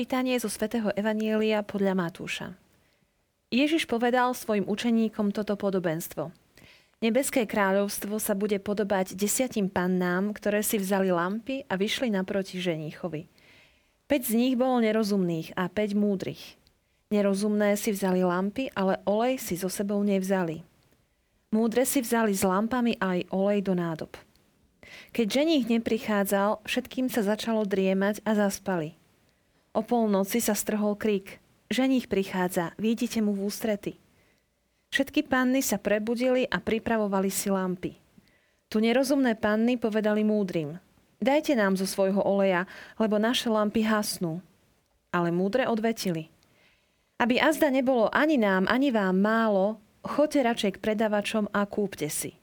Čítanie zo svätého Evanielia podľa Matúša. Ježiš povedal svojim učeníkom toto podobenstvo. Nebeské kráľovstvo sa bude podobať desiatim pannám, ktoré si vzali lampy a vyšli naproti ženíchovi. Peť z nich bolo nerozumných a päť múdrych. Nerozumné si vzali lampy, ale olej si so sebou nevzali. Múdre si vzali s lampami aj olej do nádob. Keď ženích neprichádzal, všetkým sa začalo driemať a zaspali. O polnoci sa strhol krík. Ženích prichádza, vidíte mu v ústrety. Všetky panny sa prebudili a pripravovali si lampy. Tu nerozumné panny povedali múdrym. Dajte nám zo svojho oleja, lebo naše lampy hasnú. Ale múdre odvetili. Aby azda nebolo ani nám, ani vám málo, choďte radšej k predavačom a kúpte si.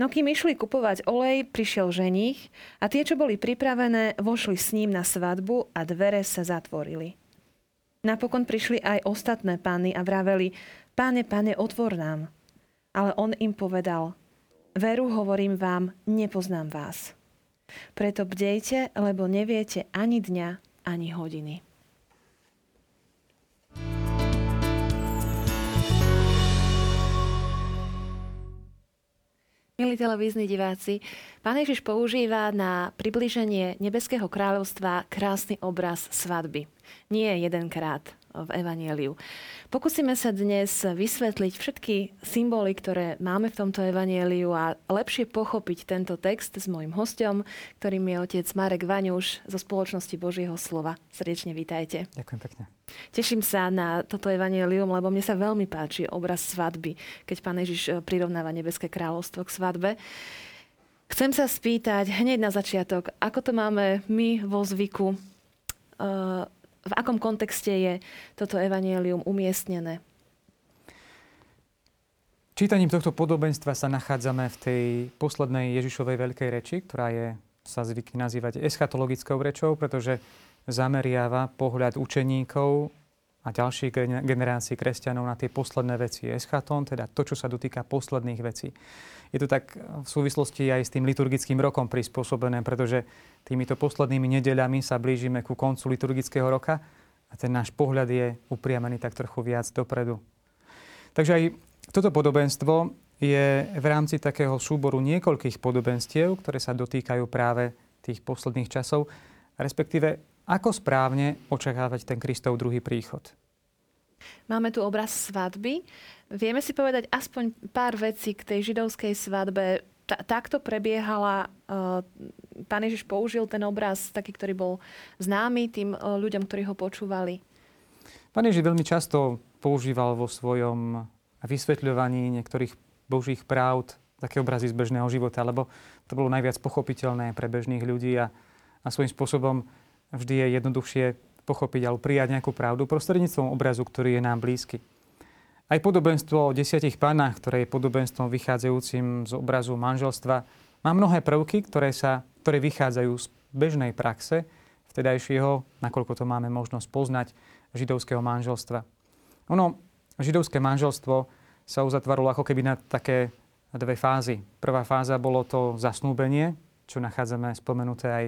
No kým išli kupovať olej, prišiel ženích a tie, čo boli pripravené, vošli s ním na svadbu a dvere sa zatvorili. Napokon prišli aj ostatné pány a vraveli, páne, páne, otvor nám. Ale on im povedal, veru hovorím vám, nepoznám vás. Preto bdejte, lebo neviete ani dňa, ani hodiny. Milí televízni diváci, Pán Ježiš používa na približenie Nebeského kráľovstva krásny obraz svadby. Nie jedenkrát v Evanieliu. Pokúsime sa dnes vysvetliť všetky symboly, ktoré máme v tomto evanieliu a lepšie pochopiť tento text s môjim hostom, ktorým je otec Marek Vaňuš zo spoločnosti Božieho slova. Srdečne vítajte. Ďakujem pekne. Teším sa na toto evanielium, lebo mne sa veľmi páči obraz svadby, keď pán Ježiš eh, prirovnáva Nebeské kráľovstvo k svadbe. Chcem sa spýtať hneď na začiatok, ako to máme my vo zvyku uh, v akom kontexte je toto evanielium umiestnené? Čítaním tohto podobenstva sa nachádzame v tej poslednej Ježišovej veľkej reči, ktorá je, sa zvykne nazývať eschatologickou rečou, pretože zameriava pohľad učeníkov a ďalších generácií kresťanov na tie posledné veci. Eschaton, teda to, čo sa dotýka posledných vecí. Je to tak v súvislosti aj s tým liturgickým rokom prispôsobené, pretože týmito poslednými nedeľami sa blížime ku koncu liturgického roka a ten náš pohľad je upriamený tak trochu viac dopredu. Takže aj toto podobenstvo je v rámci takého súboru niekoľkých podobenstiev, ktoré sa dotýkajú práve tých posledných časov, respektíve ako správne očakávať ten Kristov druhý príchod? Máme tu obraz svadby. Vieme si povedať aspoň pár vecí k tej židovskej svadbe. takto prebiehala, uh, pán Ježiš použil ten obraz, taký, ktorý bol známy tým uh, ľuďom, ktorí ho počúvali. Pán Ježiš veľmi často používal vo svojom vysvetľovaní niektorých božích práv také obrazy z bežného života, lebo to bolo najviac pochopiteľné pre bežných ľudí a, a svojím spôsobom vždy je jednoduchšie pochopiť alebo prijať nejakú pravdu prostredníctvom obrazu, ktorý je nám blízky. Aj podobenstvo o desiatich pánach, ktoré je podobenstvom vychádzajúcim z obrazu manželstva, má mnohé prvky, ktoré, sa, ktoré vychádzajú z bežnej praxe vtedajšieho, nakoľko to máme možnosť poznať, židovského manželstva. Ono, židovské manželstvo sa uzatvorilo ako keby na také dve fázy. Prvá fáza bolo to zasnúbenie, čo nachádzame spomenuté aj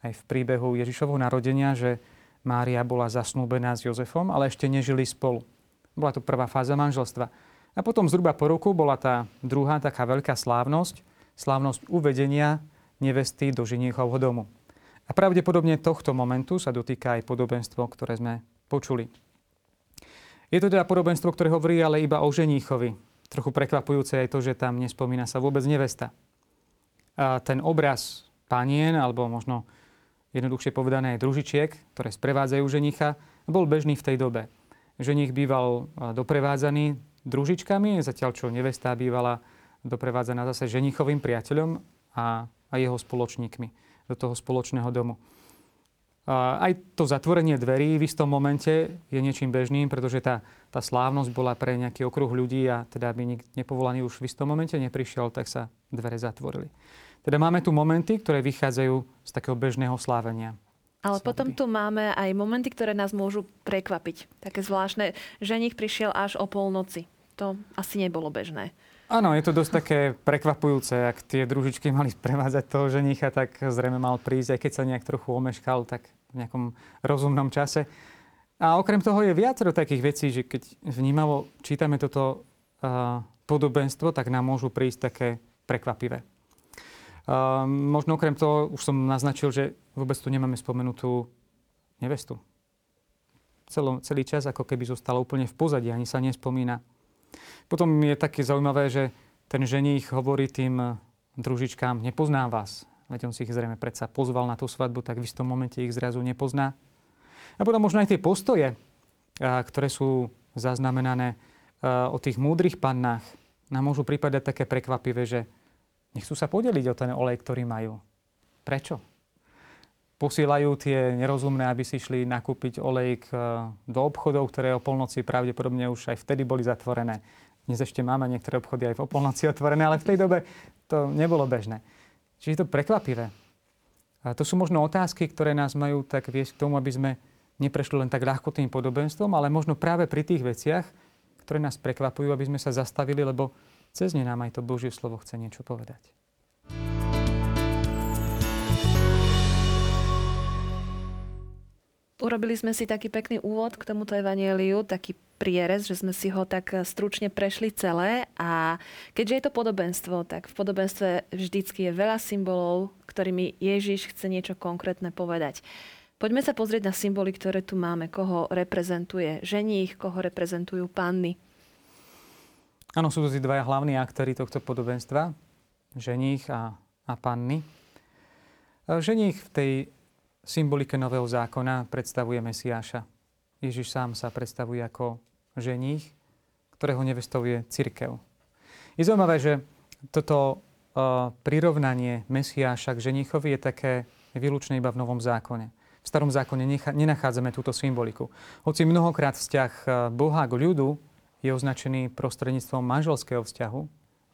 aj v príbehu Ježišovho narodenia, že Mária bola zasnúbená s Jozefom, ale ešte nežili spolu. Bola to prvá fáza manželstva. A potom zhruba po roku bola tá druhá taká veľká slávnosť, slávnosť uvedenia nevesty do ženichovho domu. A pravdepodobne tohto momentu sa dotýka aj podobenstvo, ktoré sme počuli. Je to teda podobenstvo, ktoré hovorí ale iba o ženíchovi. Trochu prekvapujúce je to, že tam nespomína sa vôbec nevesta. A ten obraz panien, alebo možno jednoduchšie povedané aj družičiek, ktoré sprevádzajú ženicha, bol bežný v tej dobe. Ženich býval doprevádzaný družičkami, zatiaľ čo nevesta bývala doprevádzaná zase ženichovým priateľom a, a jeho spoločníkmi do toho spoločného domu. A aj to zatvorenie dverí v istom momente je niečím bežným, pretože tá, tá slávnosť bola pre nejaký okruh ľudí a teda by nik nepovolaný už v istom momente neprišiel, tak sa dvere zatvorili. Teda máme tu momenty, ktoré vychádzajú z takého bežného slávenia. Ale svadby. potom tu máme aj momenty, ktoré nás môžu prekvapiť. Také zvláštne. Ženich prišiel až o polnoci. To asi nebolo bežné. Áno, je to dosť také prekvapujúce. Ak tie družičky mali prevádzať toho ženicha, tak zrejme mal prísť, aj keď sa nejak trochu omeškal, tak v nejakom rozumnom čase. A okrem toho je viacero takých vecí, že keď vnímavo čítame toto uh, podobenstvo, tak nám môžu prísť také prekvapivé. Možno okrem toho už som naznačil, že vôbec tu nemáme spomenutú nevestu. Celo, celý čas ako keby zostala úplne v pozadí, ani sa nespomína. Potom je také zaujímavé, že ten ženích hovorí tým družičkám, nepoznám vás. Veď on si ich zrejme predsa pozval na tú svadbu, tak v istom momente ich zrazu nepozná. A potom možno aj tie postoje, ktoré sú zaznamenané o tých múdrych pannách, nám môžu pripadať také prekvapivé, že nechcú sa podeliť o ten olej, ktorý majú. Prečo? Posielajú tie nerozumné, aby si šli nakúpiť olej do obchodov, ktoré o polnoci pravdepodobne už aj vtedy boli zatvorené. Dnes ešte máme niektoré obchody aj v polnoci otvorené, ale v tej dobe to nebolo bežné. Čiže je to prekvapivé. A to sú možno otázky, ktoré nás majú tak viesť k tomu, aby sme neprešli len tak ľahko tým podobenstvom, ale možno práve pri tých veciach, ktoré nás prekvapujú, aby sme sa zastavili, lebo cez ne nám aj to Božie slovo chce niečo povedať. Urobili sme si taký pekný úvod k tomuto evanieliu, taký prierez, že sme si ho tak stručne prešli celé a keďže je to podobenstvo, tak v podobenstve vždycky je veľa symbolov, ktorými Ježiš chce niečo konkrétne povedať. Poďme sa pozrieť na symboly, ktoré tu máme. Koho reprezentuje ženích, koho reprezentujú panny. Áno, sú to tí dvaja hlavní aktéry tohto podobenstva. Ženích a, a panny. E, ženích v tej symbolike Nového zákona predstavuje Mesiáša. Ježiš sám sa predstavuje ako ženích, ktorého nevestou je církev. Je zaujímavé, že toto uh, prirovnanie Mesiáša k ženichovi je také výlučné iba v Novom zákone. V starom zákone nenachádzame túto symboliku. Hoci mnohokrát vzťah e, Boha k ľudu je označený prostredníctvom manželského vzťahu,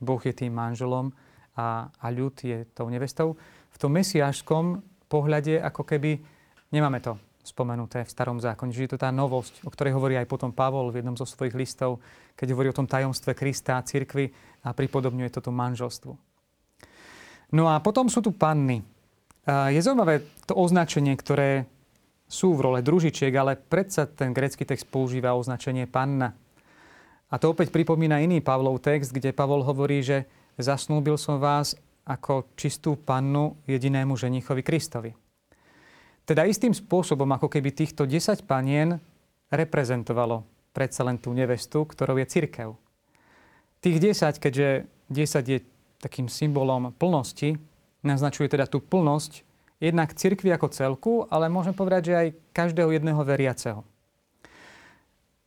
Boh je tým manželom a, a ľud je tou nevestou, v tom mesiášskom pohľade ako keby nemáme to spomenuté v starom zákone. Čiže je to tá novosť, o ktorej hovorí aj potom Pavol v jednom zo svojich listov, keď hovorí o tom tajomstve Krista a cirkvi a pripodobňuje toto manželstvu. No a potom sú tu panny. Je zaujímavé to označenie, ktoré sú v role družičiek, ale predsa ten grecký text používa označenie panna. A to opäť pripomína iný Pavlov text, kde Pavol hovorí, že zasnúbil som vás ako čistú pannu jedinému ženichovi Kristovi. Teda istým spôsobom, ako keby týchto 10 panien reprezentovalo predsa len tú nevestu, ktorou je cirkev. Tých 10, keďže 10 je takým symbolom plnosti, naznačuje teda tú plnosť jednak cirkvi ako celku, ale môžem povedať, že aj každého jedného veriaceho.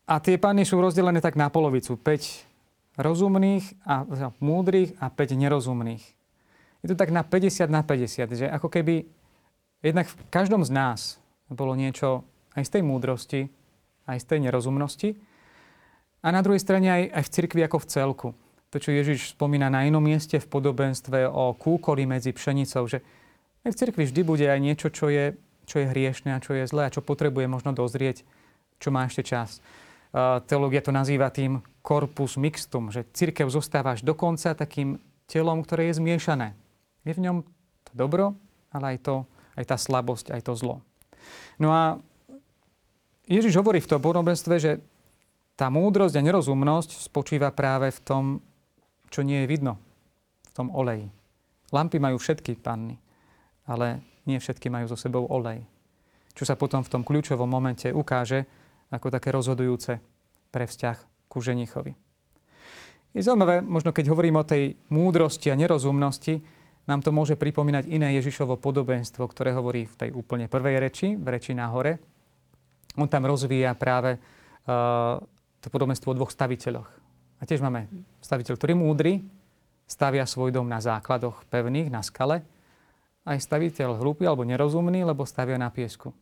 A tie pány sú rozdelené tak na polovicu. 5 rozumných a múdrych a 5 nerozumných. Je to tak na 50 na 50, že ako keby jednak v každom z nás bolo niečo aj z tej múdrosti, aj z tej nerozumnosti. A na druhej strane aj, aj v cirkvi ako v celku to, čo Ježiš spomína na inom mieste v podobenstve o kúkoli medzi pšenicou, že aj v cirkvi vždy bude aj niečo, čo je, čo je hriešne a čo je zlé a čo potrebuje možno dozrieť, čo má ešte čas. Teológia to nazýva tým corpus mixtum, že cirkev zostáva až dokonca takým telom, ktoré je zmiešané. Je v ňom to dobro, ale aj, to, aj tá slabosť, aj to zlo. No a Ježiš hovorí v tom podobenstve, že tá múdrosť a nerozumnosť spočíva práve v tom, čo nie je vidno v tom oleji. Lampy majú všetky panny, ale nie všetky majú so sebou olej. Čo sa potom v tom kľúčovom momente ukáže ako také rozhodujúce pre vzťah ku ženichovi. Je zaujímavé, možno keď hovorím o tej múdrosti a nerozumnosti, nám to môže pripomínať iné Ježišovo podobenstvo, ktoré hovorí v tej úplne prvej reči, v reči na hore. On tam rozvíja práve uh, to podobenstvo o dvoch staviteľoch. A tiež máme staviteľ, ktorý je múdry, stavia svoj dom na základoch pevných, na skale. Aj staviteľ hlúpy alebo nerozumný, lebo stavia na piesku.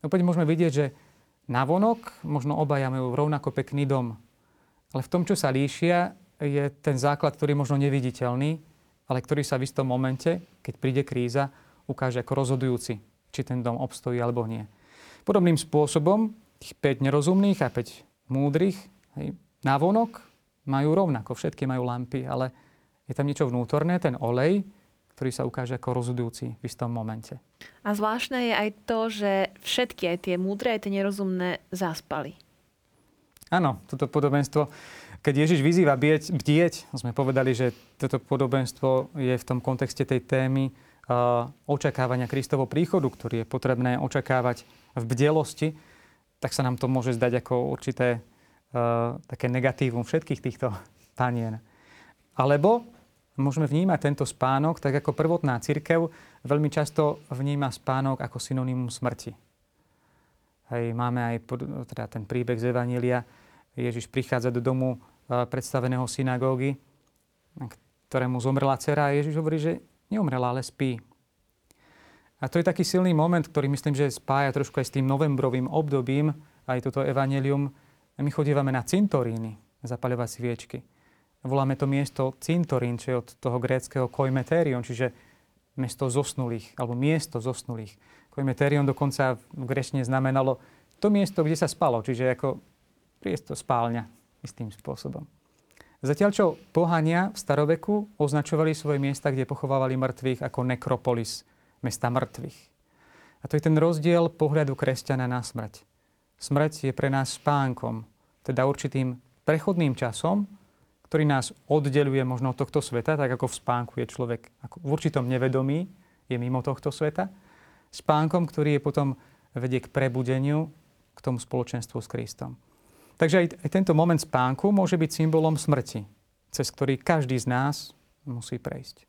Opäť môžeme vidieť, že navonok možno obaja majú rovnako pekný dom. Ale v tom, čo sa líšia, je ten základ, ktorý možno neviditeľný, ale ktorý sa v istom momente, keď príde kríza, ukáže ako rozhodujúci, či ten dom obstojí alebo nie. Podobným spôsobom tých 5 nerozumných a 5 múdrych, hej, navonok majú rovnako, všetky majú lampy, ale je tam niečo vnútorné, ten olej, ktorý sa ukáže ako rozhodujúci v istom momente. A zvláštne je aj to, že všetky, aj tie múdre, aj tie nerozumné, zaspali. Áno, toto podobenstvo, keď Ježiš vyzýva bieť, bdieť, sme povedali, že toto podobenstvo je v tom kontexte tej témy uh, očakávania Kristovo príchodu, ktorý je potrebné očakávať v bdelosti, tak sa nám to môže zdať ako určité uh, také negatívum všetkých týchto panien. Alebo môžeme vnímať tento spánok, tak ako prvotná církev veľmi často vníma spánok ako synonymum smrti. Hej, máme aj teda ten príbeh z Evanília. Ježiš prichádza do domu predstaveného synagógy, ktorému zomrela dcera a Ježiš hovorí, že neumrela, ale spí. A to je taký silný moment, ktorý myslím, že spája trošku aj s tým novembrovým obdobím, aj toto evanelium. My chodívame na cintoríny zapaľovať sviečky. Voláme to miesto cintorín, čo je od toho gréckého koimeterion, čiže mesto zosnulých, alebo miesto zosnulých. Koimeterion dokonca v grečne znamenalo to miesto, kde sa spalo, čiže ako priesto spálňa istým spôsobom. Zatiaľ, čo pohania v staroveku označovali svoje miesta, kde pochovávali mŕtvych ako nekropolis, mesta mŕtvych. A to je ten rozdiel pohľadu kresťana na smrť. Smrť je pre nás spánkom, teda určitým prechodným časom, ktorý nás oddeluje možno od tohto sveta, tak ako v spánku je človek ako v určitom nevedomí, je mimo tohto sveta. Spánkom, ktorý je potom vedie k prebudeniu, k tomu spoločenstvu s Kristom. Takže aj, aj tento moment spánku môže byť symbolom smrti, cez ktorý každý z nás musí prejsť.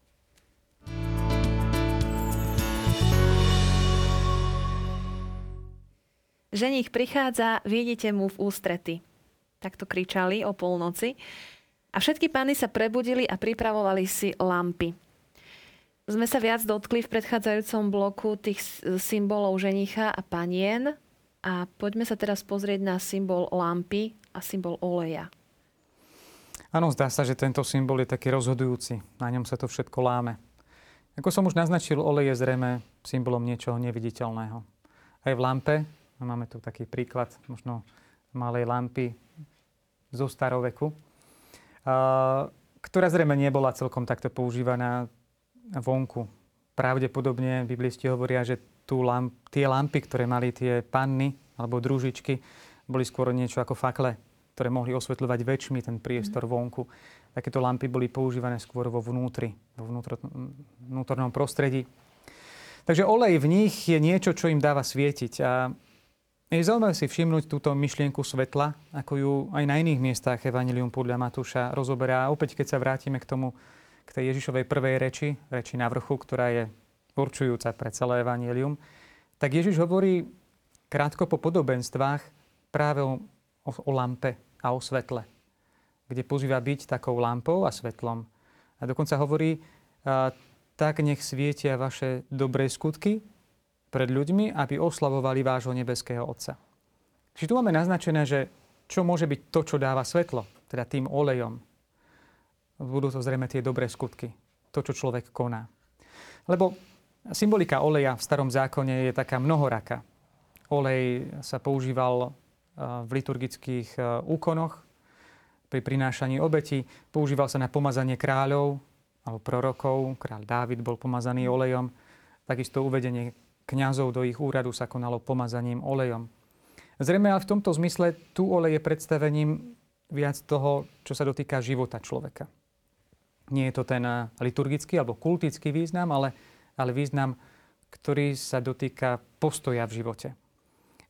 Ženich prichádza, vidíte mu v ústrety. Takto kričali o polnoci. A všetky pány sa prebudili a pripravovali si lampy. Sme sa viac dotkli v predchádzajúcom bloku tých symbolov ženicha a panien a poďme sa teraz pozrieť na symbol lampy a symbol oleja. Áno, zdá sa, že tento symbol je taký rozhodujúci. Na ňom sa to všetko láme. Ako som už naznačil, olej je zrejme symbolom niečoho neviditeľného. Aj v lampe, máme tu taký príklad možno malej lampy zo staroveku, ktorá zrejme nebola celkom takto používaná vonku. Pravdepodobne biblisti hovoria, že tú lamp, tie lampy, ktoré mali tie panny alebo družičky, boli skôr niečo ako fakle, ktoré mohli osvetľovať väčšmi ten priestor mhm. vonku. Takéto lampy boli používané skôr vo vnútri, vo vnútro, vnútornom prostredí. Takže olej v nich je niečo, čo im dáva svietiť. A je zaujímavé si všimnúť túto myšlienku svetla, ako ju aj na iných miestach Evangelium podľa Matúša rozoberá. A opäť, keď sa vrátime k tomu, k tej Ježišovej prvej reči, reči na vrchu, ktorá je určujúca pre celé Evangelium, tak Ježiš hovorí krátko po podobenstvách práve o, o, o lampe a o svetle, kde pozýva byť takou lampou a svetlom. A dokonca hovorí, a, tak nech svietia vaše dobré skutky pred ľuďmi, aby oslavovali vášho nebeského Otca. Čiže tu máme naznačené, že čo môže byť to, čo dáva svetlo, teda tým olejom. Budú to zrejme tie dobré skutky, to, čo človek koná. Lebo symbolika oleja v starom zákone je taká mnohoraká. Olej sa používal v liturgických úkonoch, pri prinášaní obeti. Používal sa na pomazanie kráľov alebo prorokov. Kráľ Dávid bol pomazaný olejom. Takisto uvedenie kňazov do ich úradu sa konalo pomazaním olejom. Zrejme ale v tomto zmysle tu olej je predstavením viac toho, čo sa dotýka života človeka. Nie je to ten eh, liturgický alebo kultický význam, ale, ale význam, ktorý sa dotýka postoja v živote.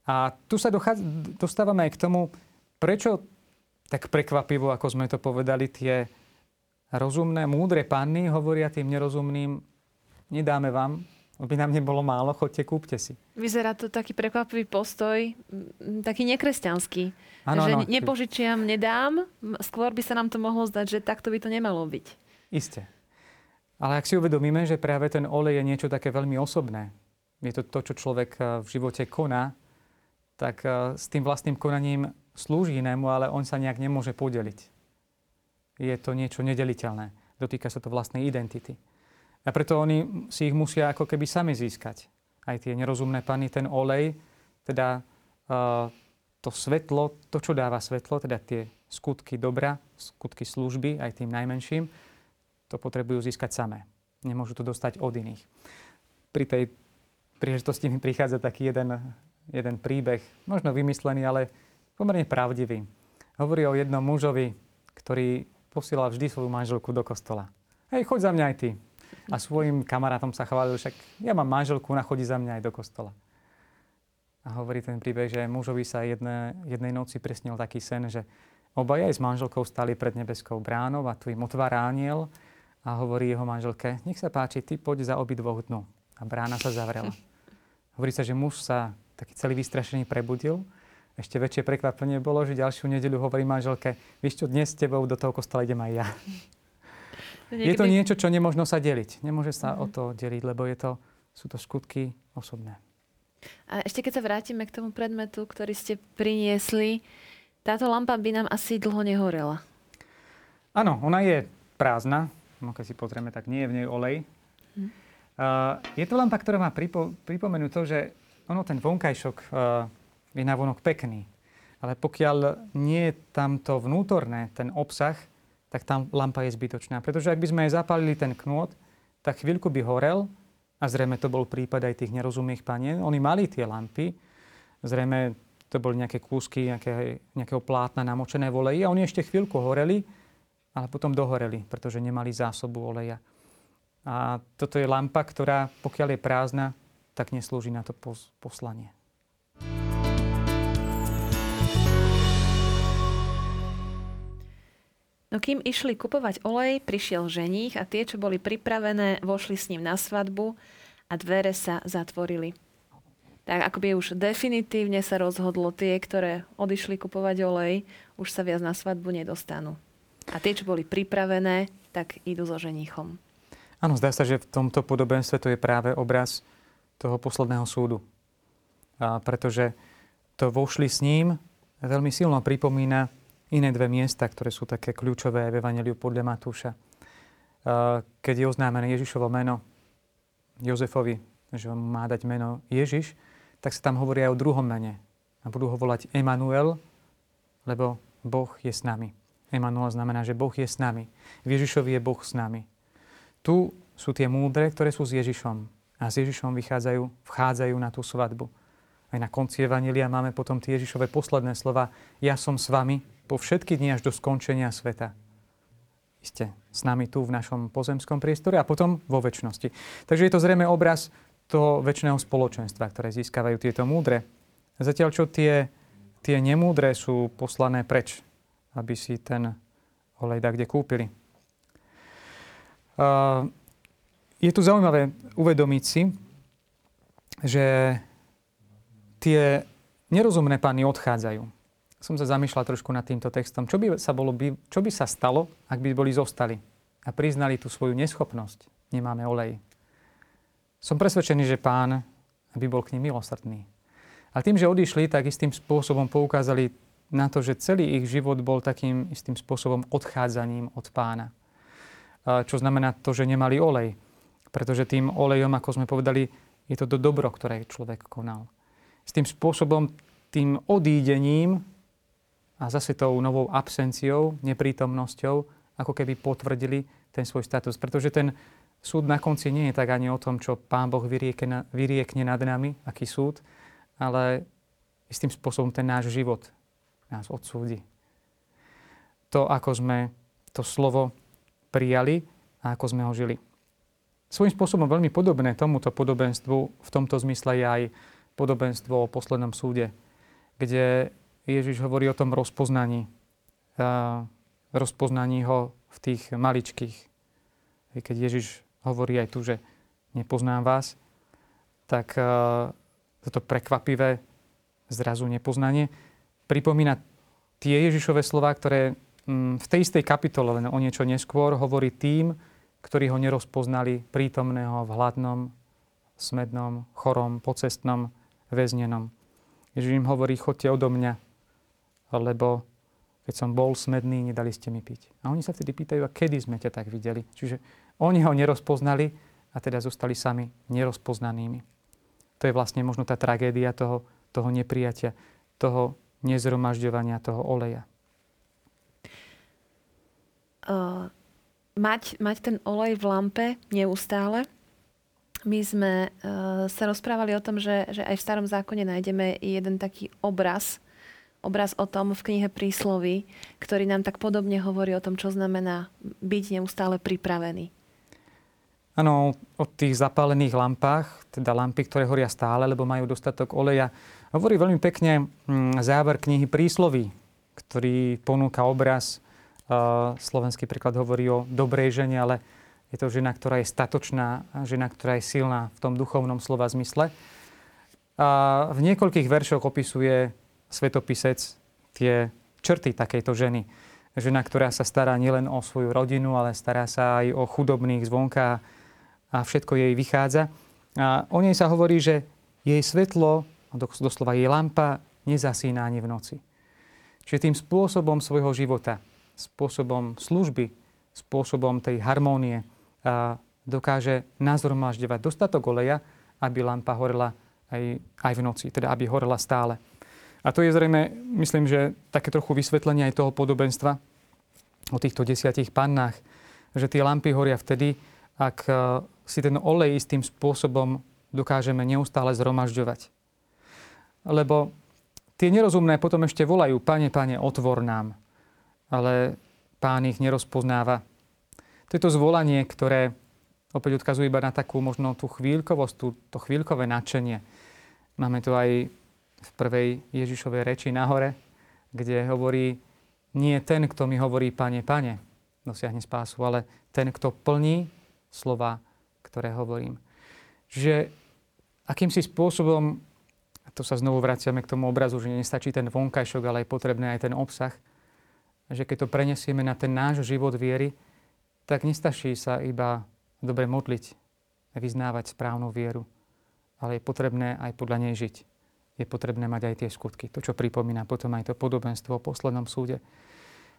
A tu sa dochádza, dostávame aj k tomu, prečo tak prekvapivo, ako sme to povedali, tie rozumné, múdre panny hovoria tým nerozumným, nedáme vám by nám nebolo málo, chodte, kúpte si. Vyzerá to taký prekvapivý postoj, taký nekresťanský. Ano, že ano. nepožičiam, nedám, skôr by sa nám to mohlo zdať, že takto by to nemalo byť. Isté. Ale ak si uvedomíme, že práve ten olej je niečo také veľmi osobné, je to to, čo človek eh, v živote koná, tak eh, s tým vlastným konaním slúži inému, ale on sa nejak nemôže podeliť. Je to niečo nedeliteľné. Dotýka sa to vlastnej identity. A preto oni si ich musia ako keby sami získať. Aj tie nerozumné pany, ten olej, teda uh, to svetlo, to, čo dáva svetlo, teda tie skutky dobra, skutky služby, aj tým najmenším, to potrebujú získať samé. Nemôžu to dostať od iných. Pri tej príležitosti mi prichádza taký jeden, jeden príbeh, možno vymyslený, ale pomerne pravdivý. Hovorí o jednom mužovi, ktorý posielal vždy svoju manželku do kostola. Hej, choď za mňa aj ty. A svojim kamarátom sa chválil, však ja mám manželku, ona chodí za mňa aj do kostola. A hovorí ten príbeh, že mužovi sa jedne, jednej noci presnil taký sen, že obaja aj s manželkou stali pred nebeskou bránou a tu im otvára aniel a hovorí jeho manželke, nech sa páči, ty poď za obidvoch dnu. A brána sa zavrela. Hovorí sa, že muž sa taký celý vystrašený prebudil. Ešte väčšie prekvapenie bolo, že ďalšiu nedeľu hovorí manželke, víš čo, dnes s tebou do toho kostola idem aj ja. Niekedy... Je to niečo, čo nemôžno sa deliť. Nemôže sa mm-hmm. o to deliť, lebo je to, sú to skutky osobné. A ešte keď sa vrátime k tomu predmetu, ktorý ste priniesli, táto lampa by nám asi dlho nehorela. Áno, ona je prázdna, no keď si pozrieme, tak nie je v nej olej. Hm. Uh, je to lampa, ktorá má pripo- pripomenúť to, že ono, ten vonkajšok uh, je vonok pekný. Ale pokiaľ nie je tamto vnútorné, ten obsah, tak tam lampa je zbytočná. Pretože ak by sme aj zapálili ten knôt, tak chvíľku by horel a zrejme to bol prípad aj tých nerozumných panien. Oni mali tie lampy, zrejme to boli nejaké kúsky nejaké, nejakého plátna namočené v oleji a oni ešte chvíľku horeli, ale potom dohoreli, pretože nemali zásobu oleja. A toto je lampa, ktorá pokiaľ je prázdna, tak neslúži na to poslanie. No kým išli kupovať olej, prišiel ženích a tie, čo boli pripravené, vošli s ním na svadbu a dvere sa zatvorili. Tak akoby už definitívne sa rozhodlo, tie, ktoré odišli kupovať olej, už sa viac na svadbu nedostanú. A tie, čo boli pripravené, tak idú so ženíchom. Áno, zdá sa, že v tomto podobenstve to je práve obraz toho posledného súdu. A pretože to vošli s ním veľmi silno pripomína iné dve miesta, ktoré sú také kľúčové v Evangeliu podľa Matúša. Keď je oznámené Ježišovo meno Jozefovi, že on má dať meno Ježiš, tak sa tam hovorí aj o druhom mene. A budú ho volať Emanuel, lebo Boh je s nami. Emanuel znamená, že Boh je s nami. V Ježišovi je Boh s nami. Tu sú tie múdre, ktoré sú s Ježišom. A s Ježišom vychádzajú, vchádzajú na tú svadbu. Aj na konci Evanília máme potom tie Ježišové posledné slova. Ja som s vami po všetky dni až do skončenia sveta. Ste s nami tu v našom pozemskom priestore a potom vo väčšnosti. Takže je to zrejme obraz toho väčšného spoločenstva, ktoré získavajú tieto múdre. Zatiaľ, čo tie, tie nemúdre sú poslané preč aby si ten olej kde kúpili. Je tu zaujímavé uvedomiť si, že tie nerozumné pány odchádzajú. Som sa zamýšľal trošku nad týmto textom. Čo by sa, bolo, čo by sa stalo, ak by boli zostali a priznali tú svoju neschopnosť? Nemáme olej. Som presvedčený, že pán by bol k nim milosrdný. A tým, že odišli, tak istým spôsobom poukázali na to, že celý ich život bol takým istým spôsobom odchádzaním od pána. Čo znamená to, že nemali olej. Pretože tým olejom, ako sme povedali, je to do dobro, ktoré človek konal. S tým spôsobom, tým odídením a zase tou novou absenciou, neprítomnosťou, ako keby potvrdili ten svoj status. Pretože ten súd na konci nie je tak ani o tom, čo Pán Boh vyriekne, vyriekne nad nami, aký súd, ale istým spôsobom ten náš život, nás odsúdi. To, ako sme to slovo prijali a ako sme ho žili. Svojím spôsobom veľmi podobné tomuto podobenstvu v tomto zmysle je aj podobenstvo o poslednom súde, kde Ježiš hovorí o tom rozpoznaní. rozpoznaní ho v tých maličkých. Keď Ježiš hovorí aj tu, že nepoznám vás, tak toto prekvapivé zrazu nepoznanie pripomína tie Ježišové slova, ktoré mm, v tej istej kapitole, len o niečo neskôr, hovorí tým, ktorí ho nerozpoznali prítomného v hladnom, smednom, chorom, pocestnom, väznenom. Ježiš im hovorí, chodte odo mňa, lebo keď som bol smedný, nedali ste mi piť. A oni sa vtedy pýtajú, a kedy sme ťa tak videli? Čiže oni ho nerozpoznali a teda zostali sami nerozpoznanými. To je vlastne možno tá tragédia toho, toho neprijatia, toho nezromažďovania toho oleja? Uh, mať, mať ten olej v lampe neustále. My sme uh, sa rozprávali o tom, že, že aj v starom zákone nájdeme jeden taký obraz, obraz o tom v knihe Príslovy, ktorý nám tak podobne hovorí o tom, čo znamená byť neustále pripravený. Áno, o tých zapálených lampách, teda lampy, ktoré horia stále, lebo majú dostatok oleja, hovorí veľmi pekne mm, záver knihy Príslovy, ktorý ponúka obraz Slovenský príklad hovorí o dobrej žene, ale je to žena, ktorá je statočná, žena, ktorá je silná v tom duchovnom slova zmysle. A v niekoľkých veršoch opisuje svetopisec tie črty takejto ženy. Žena, ktorá sa stará nielen o svoju rodinu, ale stará sa aj o chudobných zvonka a všetko jej vychádza. A o nej sa hovorí, že jej svetlo, doslova jej lampa, nezasína ani v noci. Čiže tým spôsobom svojho života, spôsobom služby, spôsobom tej harmónie dokáže nazromažďovať dostatok oleja, aby lampa horela aj, aj v noci, teda aby horela stále. A to je zrejme, myslím, že také trochu vysvetlenie aj toho podobenstva o týchto desiatich pannách, že tie lampy horia vtedy, ak e, si ten olej istým spôsobom dokážeme neustále zhromažďovať. Lebo tie nerozumné potom ešte volajú, pane, pane, otvor nám ale pán ich nerozpoznáva. To je to zvolanie, ktoré opäť odkazuje iba na takú možno tú chvíľkovosť, tú, to chvíľkové nadšenie. Máme to aj v prvej Ježišovej reči nahore, kde hovorí, nie ten, kto mi hovorí, pane, pane, dosiahne spásu, ale ten, kto plní slova, ktoré hovorím. Že akýmsi spôsobom, a to sa znovu vraciame k tomu obrazu, že nestačí ten vonkajšok, ale je potrebné aj ten obsah, že keď to prenesieme na ten náš život viery, tak nestačí sa iba dobre modliť vyznávať správnu vieru, ale je potrebné aj podľa nej žiť. Je potrebné mať aj tie skutky. To, čo pripomína potom aj to podobenstvo o poslednom súde.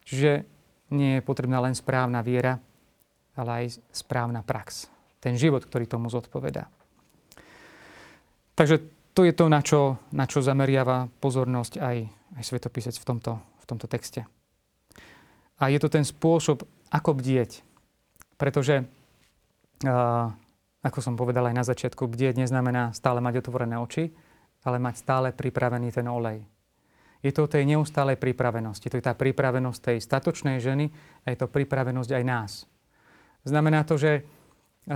Čiže nie je potrebná len správna viera, ale aj správna prax. Ten život, ktorý tomu zodpovedá. Takže to je to, na čo, na čo zameriava pozornosť aj, aj svetopisec v tomto, v tomto texte. A je to ten spôsob, ako bdieť. Pretože, ako som povedal aj na začiatku, bdieť neznamená stále mať otvorené oči, ale mať stále pripravený ten olej. Je to o tej neustálej pripravenosti. To je tá pripravenosť tej statočnej ženy a je to pripravenosť aj nás. Znamená to, že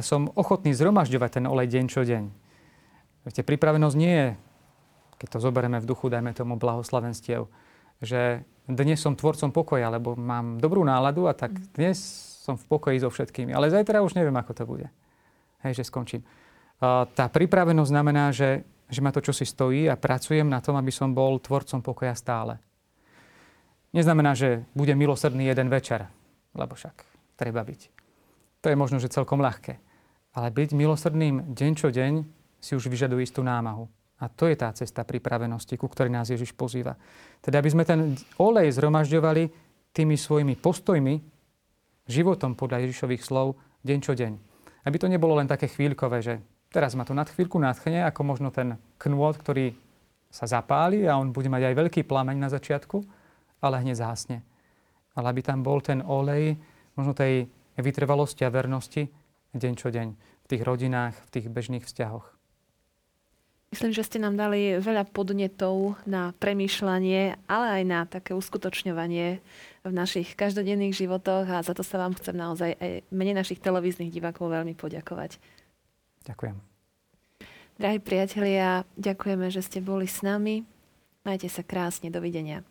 som ochotný zhromažďovať ten olej deň čo deň. Viete, pripravenosť nie je, keď to zoberieme v duchu, dajme tomu blahoslavenstiev, že dnes som tvorcom pokoja, lebo mám dobrú náladu a tak dnes som v pokoji so všetkými. Ale zajtra už neviem, ako to bude. Hej, že skončím. Tá pripravenosť znamená, že, že ma to čosi stojí a pracujem na tom, aby som bol tvorcom pokoja stále. Neznamená, že budem milosrdný jeden večer, lebo však treba byť. To je možno, že celkom ľahké. Ale byť milosrdným deň čo deň si už vyžaduje istú námahu. A to je tá cesta pripravenosti, ku ktorej nás Ježiš pozýva. Teda aby sme ten olej zhromažďovali tými svojimi postojmi, životom podľa Ježišových slov, deň čo deň. Aby to nebolo len také chvíľkové, že teraz ma to nad chvíľku nadchne, ako možno ten knôt, ktorý sa zapáli a on bude mať aj veľký plameň na začiatku, ale hneď zhasne. Ale aby tam bol ten olej možno tej vytrvalosti a vernosti deň čo deň v tých rodinách, v tých bežných vzťahoch. Myslím, že ste nám dali veľa podnetov na premýšľanie, ale aj na také uskutočňovanie v našich každodenných životoch a za to sa vám chcem naozaj aj mene našich televíznych divákov veľmi poďakovať. Ďakujem. Drahí priatelia, ďakujeme, že ste boli s nami. Majte sa krásne. Dovidenia.